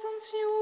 sunt you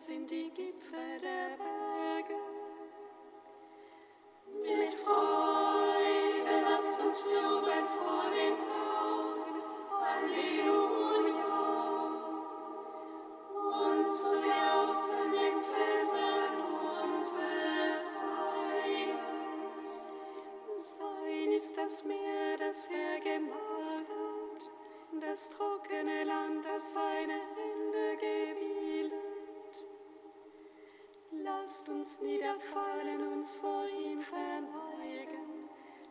sind die Gipfel der Berge. Mit Freude lasst uns jubeln vor dem Herrn. Halleluja. Und zu jauchzen dem Felsen unseres Heils. Sein ist das Meer, das er gemacht hat, das trockene Lasst uns niederfallen, uns vor ihm verneigen.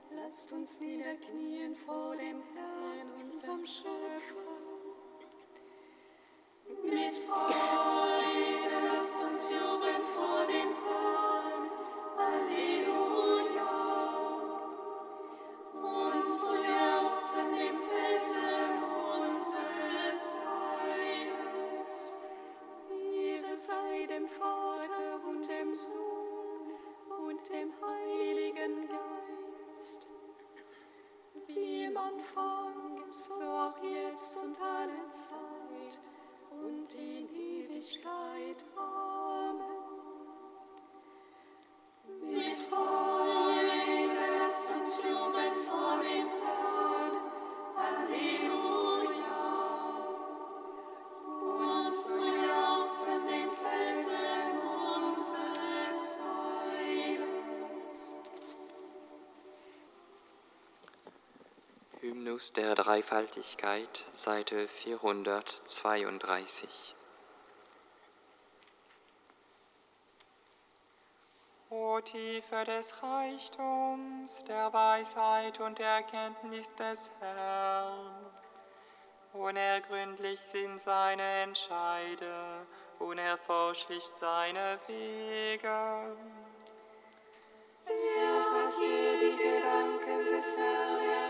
Lasst uns niederknien vor dem Herrn, unserem Schöpfer. Christus der Dreifaltigkeit, Seite 432. O Tiefe des Reichtums, der Weisheit und der Erkenntnis des Herrn, unergründlich sind seine Entscheide, unerforschlich seine Wege. Wer hat hier die Gedanken des Herrn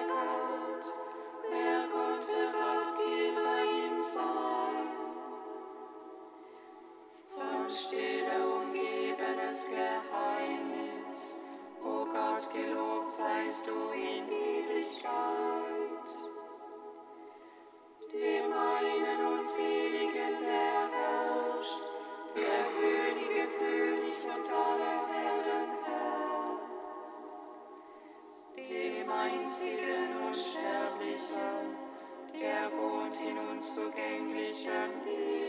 heiliges Geheimnis. O Gott, gelobt seist du in Ewigkeit. Dem einen und seligen, der herrscht, der Könige, König und alle Herren Herr. Dem einzigen Unsterblichen, der wohnt in unzugänglichem Leben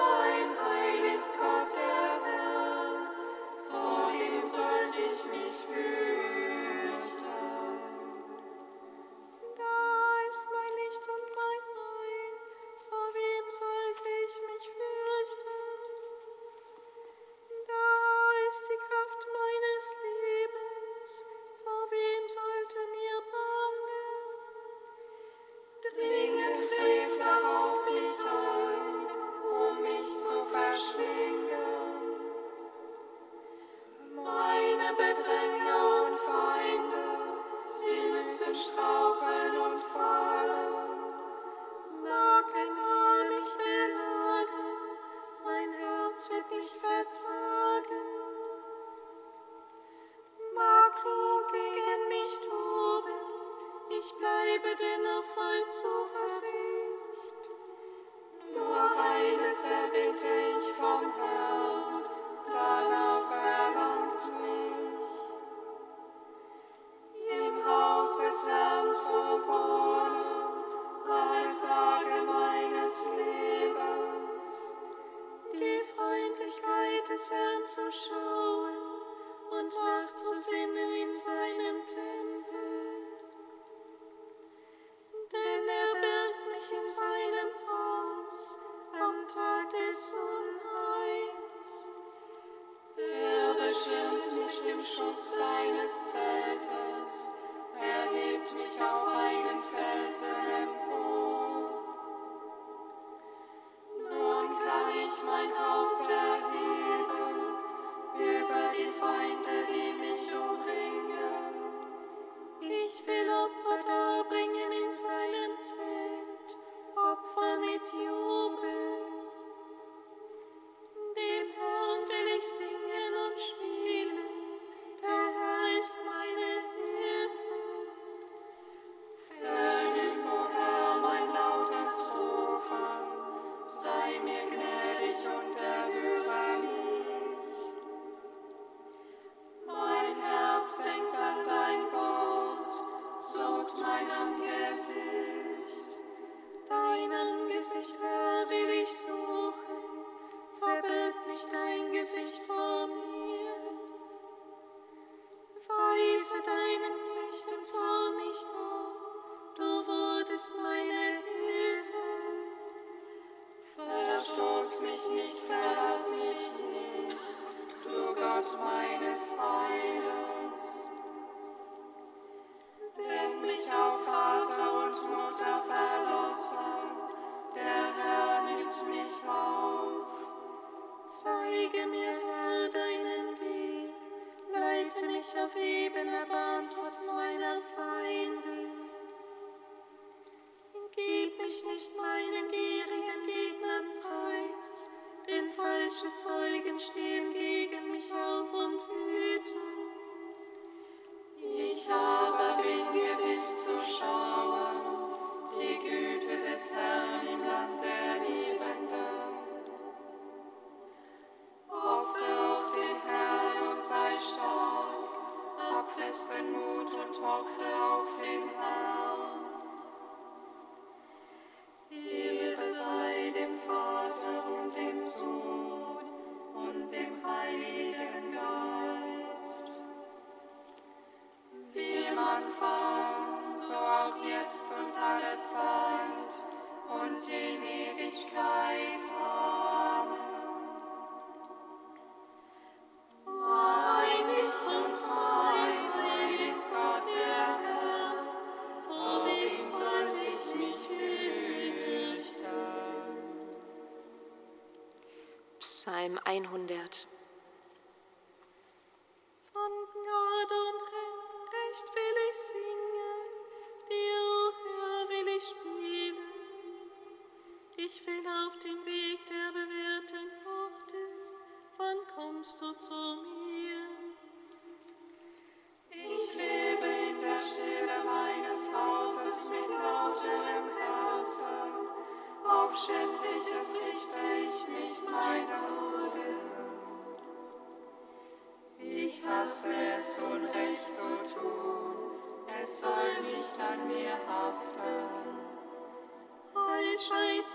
Bitte ich vom Herrn, danach verlangt mich. Im Haus des Herrn zu wohnen, alle Tage meines Lebens, die Freundlichkeit des Herrn zu schauen. Zeige mir, Herr, deinen Weg, leite mich auf ebener Bahn trotz meiner Feinde. Gib mich nicht meinen gierigen Gegnern preis, denn falsche Zeugen stehen gegen mich auf und wüten. Ich aber bin gewiss zu schauen, die Güte des Herrn im Lande den Mut und hoffe auf den Herrn. Ehre sei dem Vater und dem Sohn und dem Heiligen Geist. Wie man fand, so auch jetzt und alle Zeit. 100.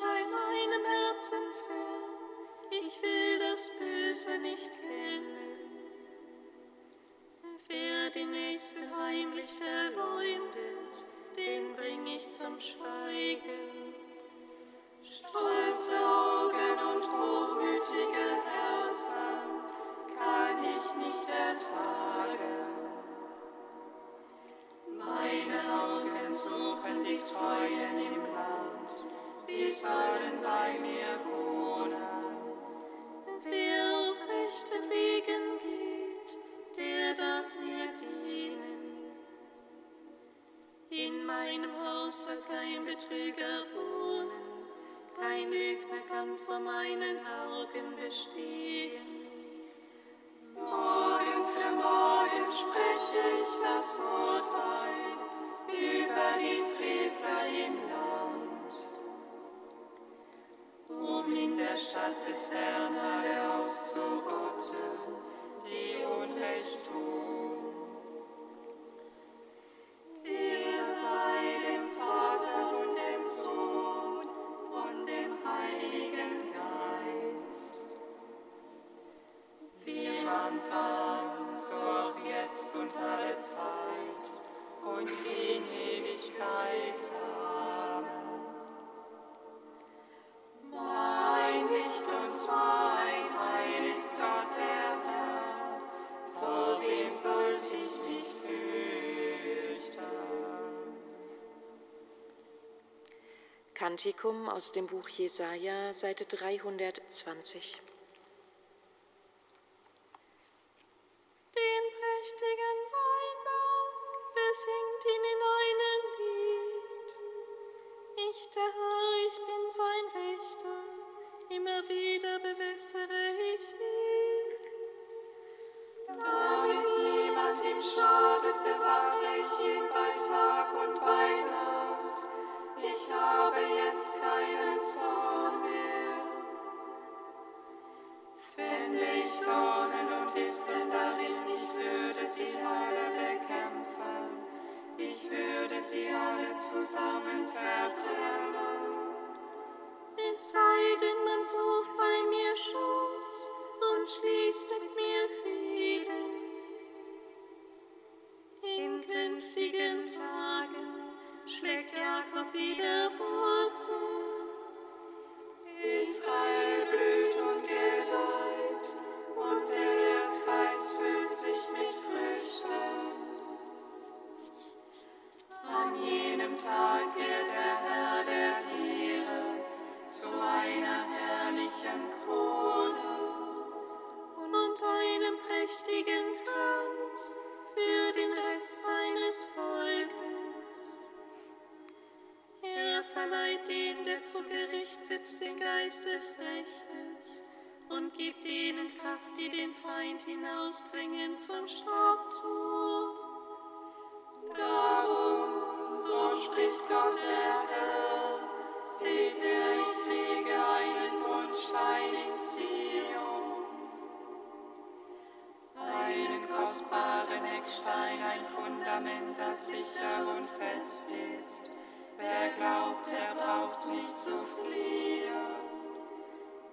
sei meinem Herzen fern, ich will das Böse nicht kennen. Wer die Nächste heimlich verleumdet, den bring ich zum Schweigen. Kantikum aus dem Buch Jesaja, Seite 320. Christen darin, ich würde sie alle bekämpfen, ich würde sie alle zusammen verbrennen. Es sei denn, man sucht bei mir Schutz und schließt mit mir Frieden. In künftigen Tagen schlägt Jakob wieder setzt den Geist des Rechtes und gibt denen Kraft, die den Feind hinausdringen zum Staubtod. Darum, so spricht Gott der Herr, seht her, ich lege einen Grundstein in Zion. Einen kostbaren Eckstein, ein Fundament, das sicher und fest ist Wer glaubt, er braucht nicht zu fliehen.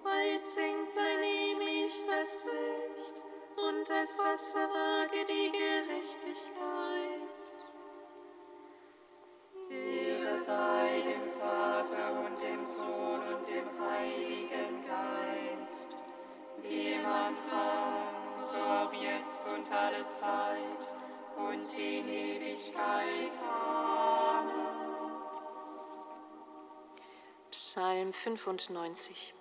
Weit sinkt bei ihm ich das Recht, und als Wasser wage die Gerechtigkeit. Ehre sei dem Vater und dem Sohn und dem Heiligen Geist, wie im Anfang, so auch jetzt und alle Zeit und in Ewigkeit. Amen. Psalm 95.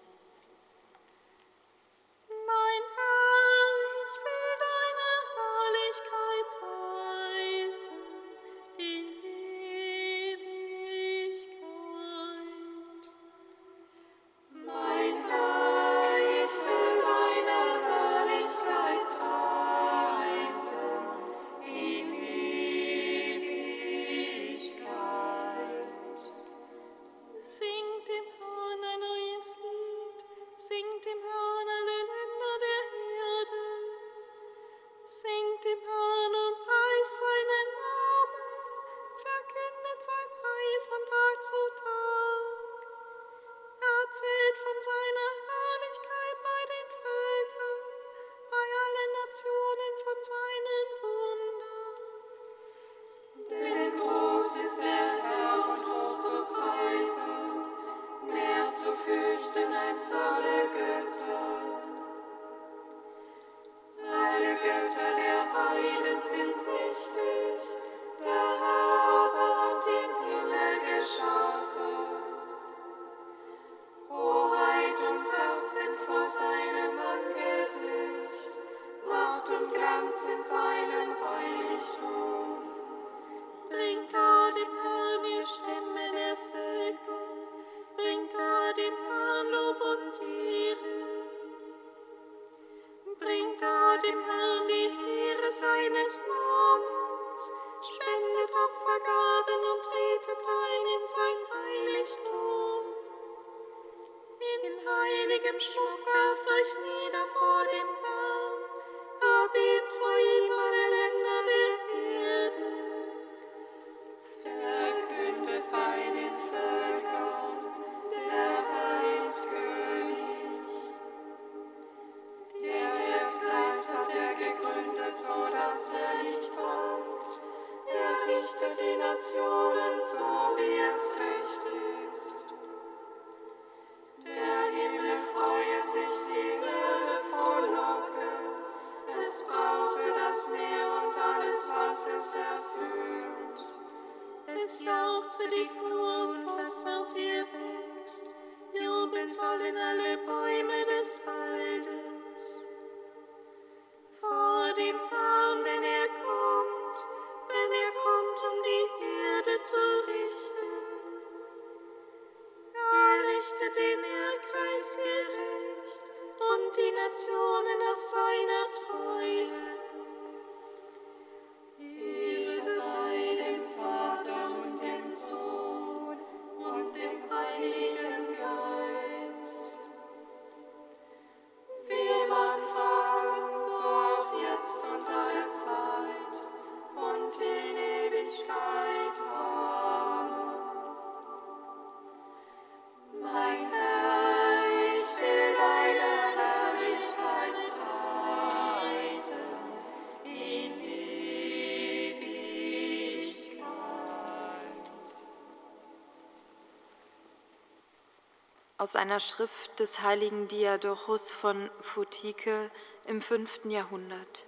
aus einer Schrift des heiligen Diadochus von Photike im 5. Jahrhundert.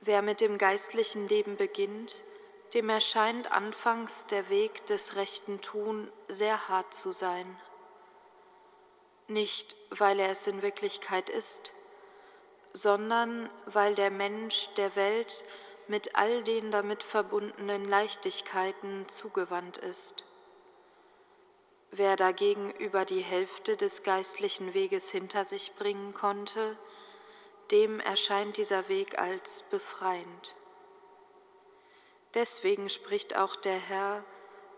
Wer mit dem geistlichen Leben beginnt, dem erscheint anfangs der Weg des rechten Tun sehr hart zu sein. Nicht, weil er es in Wirklichkeit ist, sondern weil der Mensch der Welt mit all den damit verbundenen Leichtigkeiten zugewandt ist. Wer dagegen über die Hälfte des geistlichen Weges hinter sich bringen konnte, dem erscheint dieser Weg als befreiend. Deswegen spricht auch der Herr,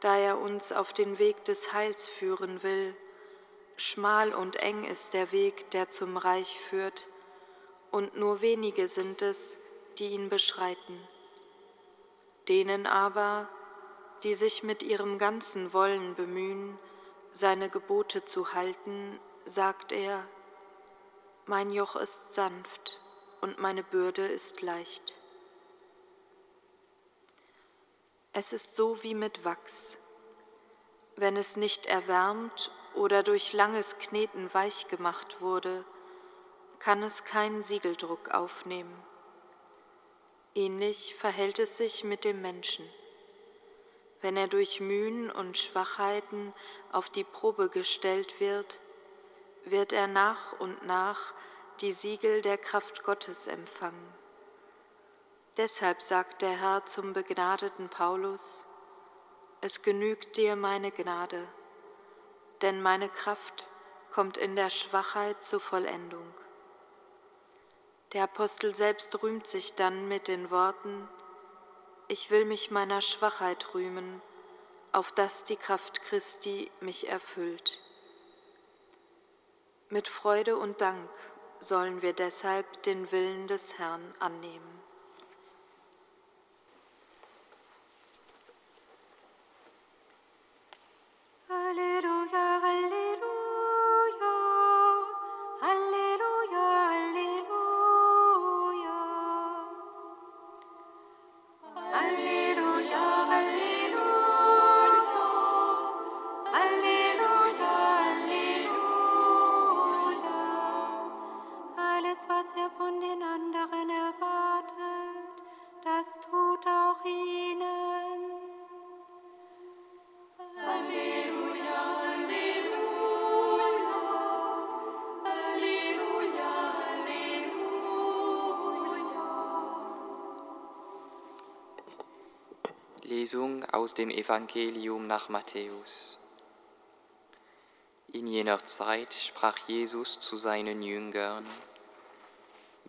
da er uns auf den Weg des Heils führen will, schmal und eng ist der Weg, der zum Reich führt, und nur wenige sind es, die ihn beschreiten. Denen aber, die sich mit ihrem ganzen Wollen bemühen, seine Gebote zu halten, sagt er, mein Joch ist sanft und meine Bürde ist leicht. Es ist so wie mit Wachs. Wenn es nicht erwärmt oder durch langes Kneten weich gemacht wurde, kann es keinen Siegeldruck aufnehmen. Ähnlich verhält es sich mit dem Menschen. Wenn er durch Mühen und Schwachheiten auf die Probe gestellt wird, wird er nach und nach die Siegel der Kraft Gottes empfangen. Deshalb sagt der Herr zum begnadeten Paulus, es genügt dir meine Gnade, denn meine Kraft kommt in der Schwachheit zur Vollendung. Der Apostel selbst rühmt sich dann mit den Worten, ich will mich meiner Schwachheit rühmen, auf dass die Kraft Christi mich erfüllt. Mit Freude und Dank sollen wir deshalb den Willen des Herrn annehmen. Halleluja, Halleluja, Lesung aus dem Evangelium nach Matthäus. In jener Zeit sprach Jesus zu seinen Jüngern,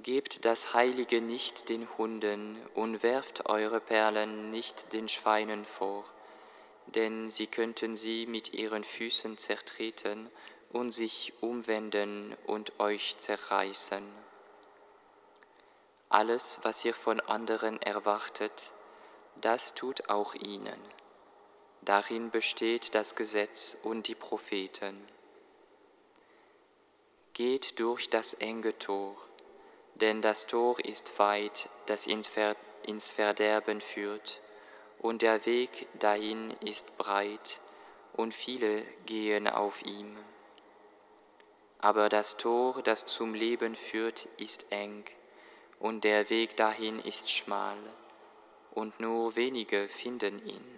Gebt das Heilige nicht den Hunden und werft eure Perlen nicht den Schweinen vor, denn sie könnten sie mit ihren Füßen zertreten und sich umwenden und euch zerreißen. Alles, was ihr von anderen erwartet, das tut auch ihnen. Darin besteht das Gesetz und die Propheten. Geht durch das enge Tor, denn das Tor ist weit, das ins Ver- ins Verderben führt, und der Weg dahin ist breit, und viele gehen auf ihm. Aber das Tor, das zum Leben führt, ist eng, und der Weg dahin ist schmal, und nur wenige finden ihn.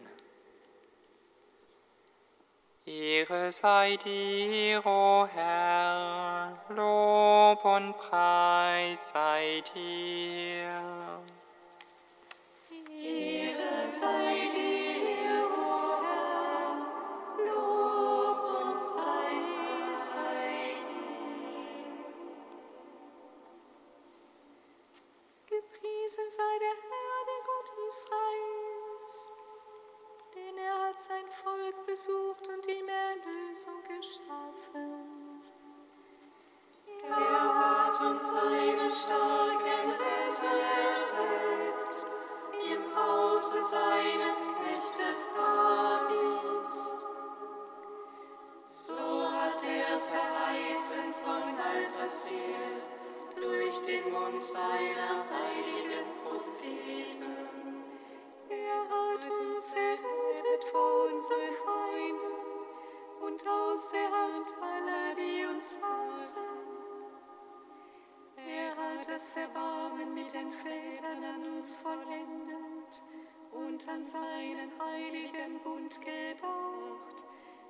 Ehre sei dir, o Herr, Lob und Preis sei dir. Ehre sei dir, o Herr, Lob und Preis sei dir. Gepriesen sei der Herr, Israels, denn er hat sein Volk besucht und ihm Erlösung geschaffen. Er hat uns seinen starken Retter erweckt, im Hause seines Knechtes David. So hat er verheißen von alters her durch den Mund seiner das Erbarmen mit den Vätern an uns vollendet und an seinen heiligen Bund gedacht,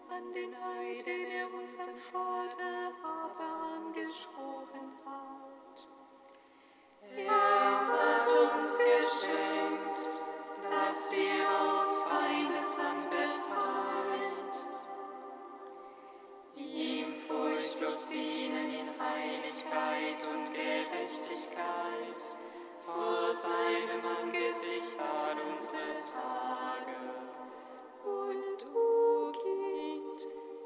an den Eid, den er unserem Vater aber geschworen hat. Er hat uns geschenkt, dass wir aus Feindeshand befreit, ihm furchtlos dienen. Wahrheit und Gerechtigkeit. Vor seinem Angesicht an unsere Tage. Und du, Kind,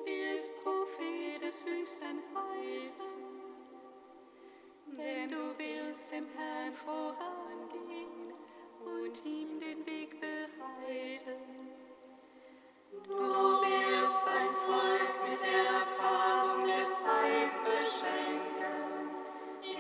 wirst Prophet des Höchsten heißen, denn du wirst dem Herrn vorangehen und ihm den Weg bereiten. Du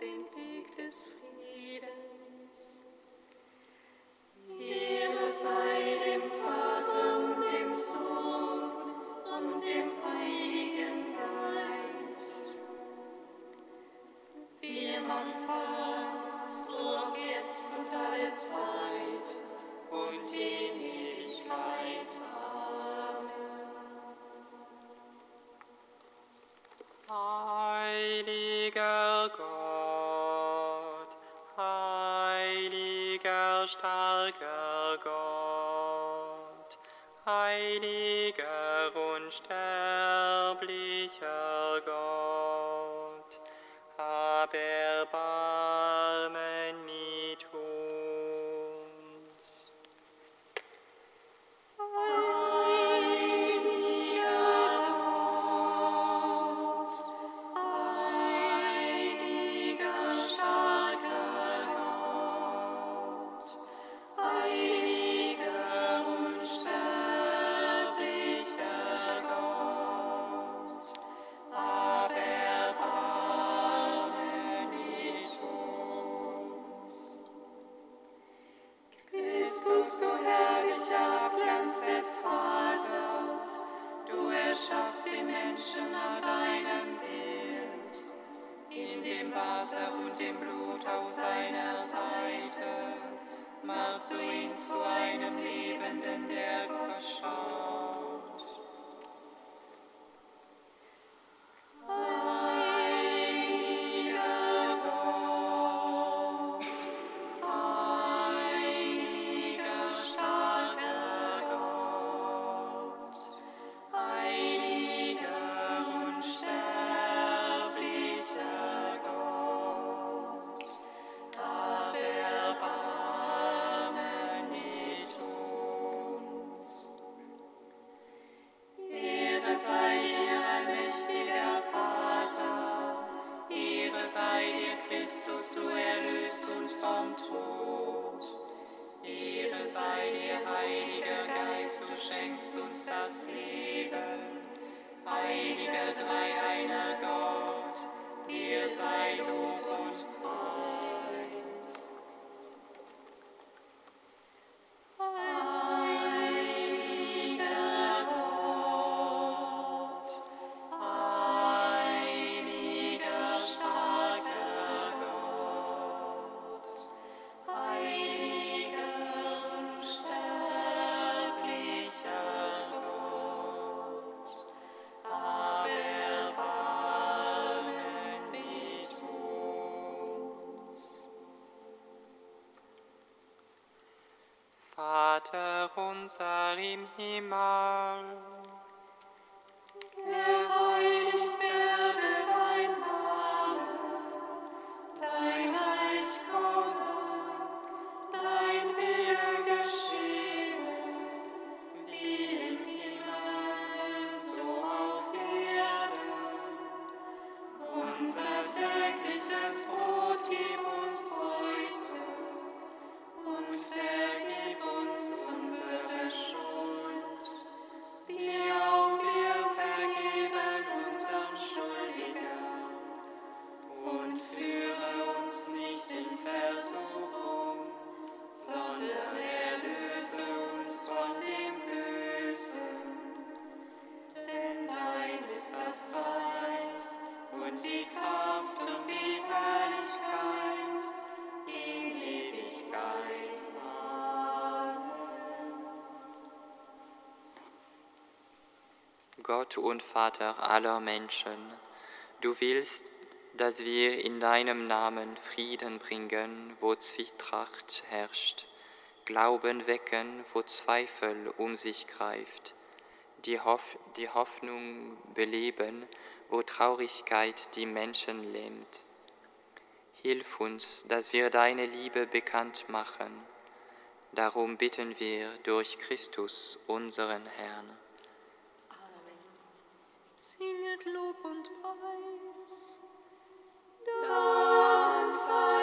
den Weg des Friedens. unser im Himmel. Gott und Vater aller Menschen, du willst, dass wir in deinem Namen Frieden bringen, wo Zwietracht herrscht, Glauben wecken, wo Zweifel um sich greift, die, Hoff die Hoffnung beleben, wo Traurigkeit die Menschen lähmt. Hilf uns, dass wir deine Liebe bekannt machen. Darum bitten wir durch Christus, unseren Herrn. Singet Lob und Preis. Dank sei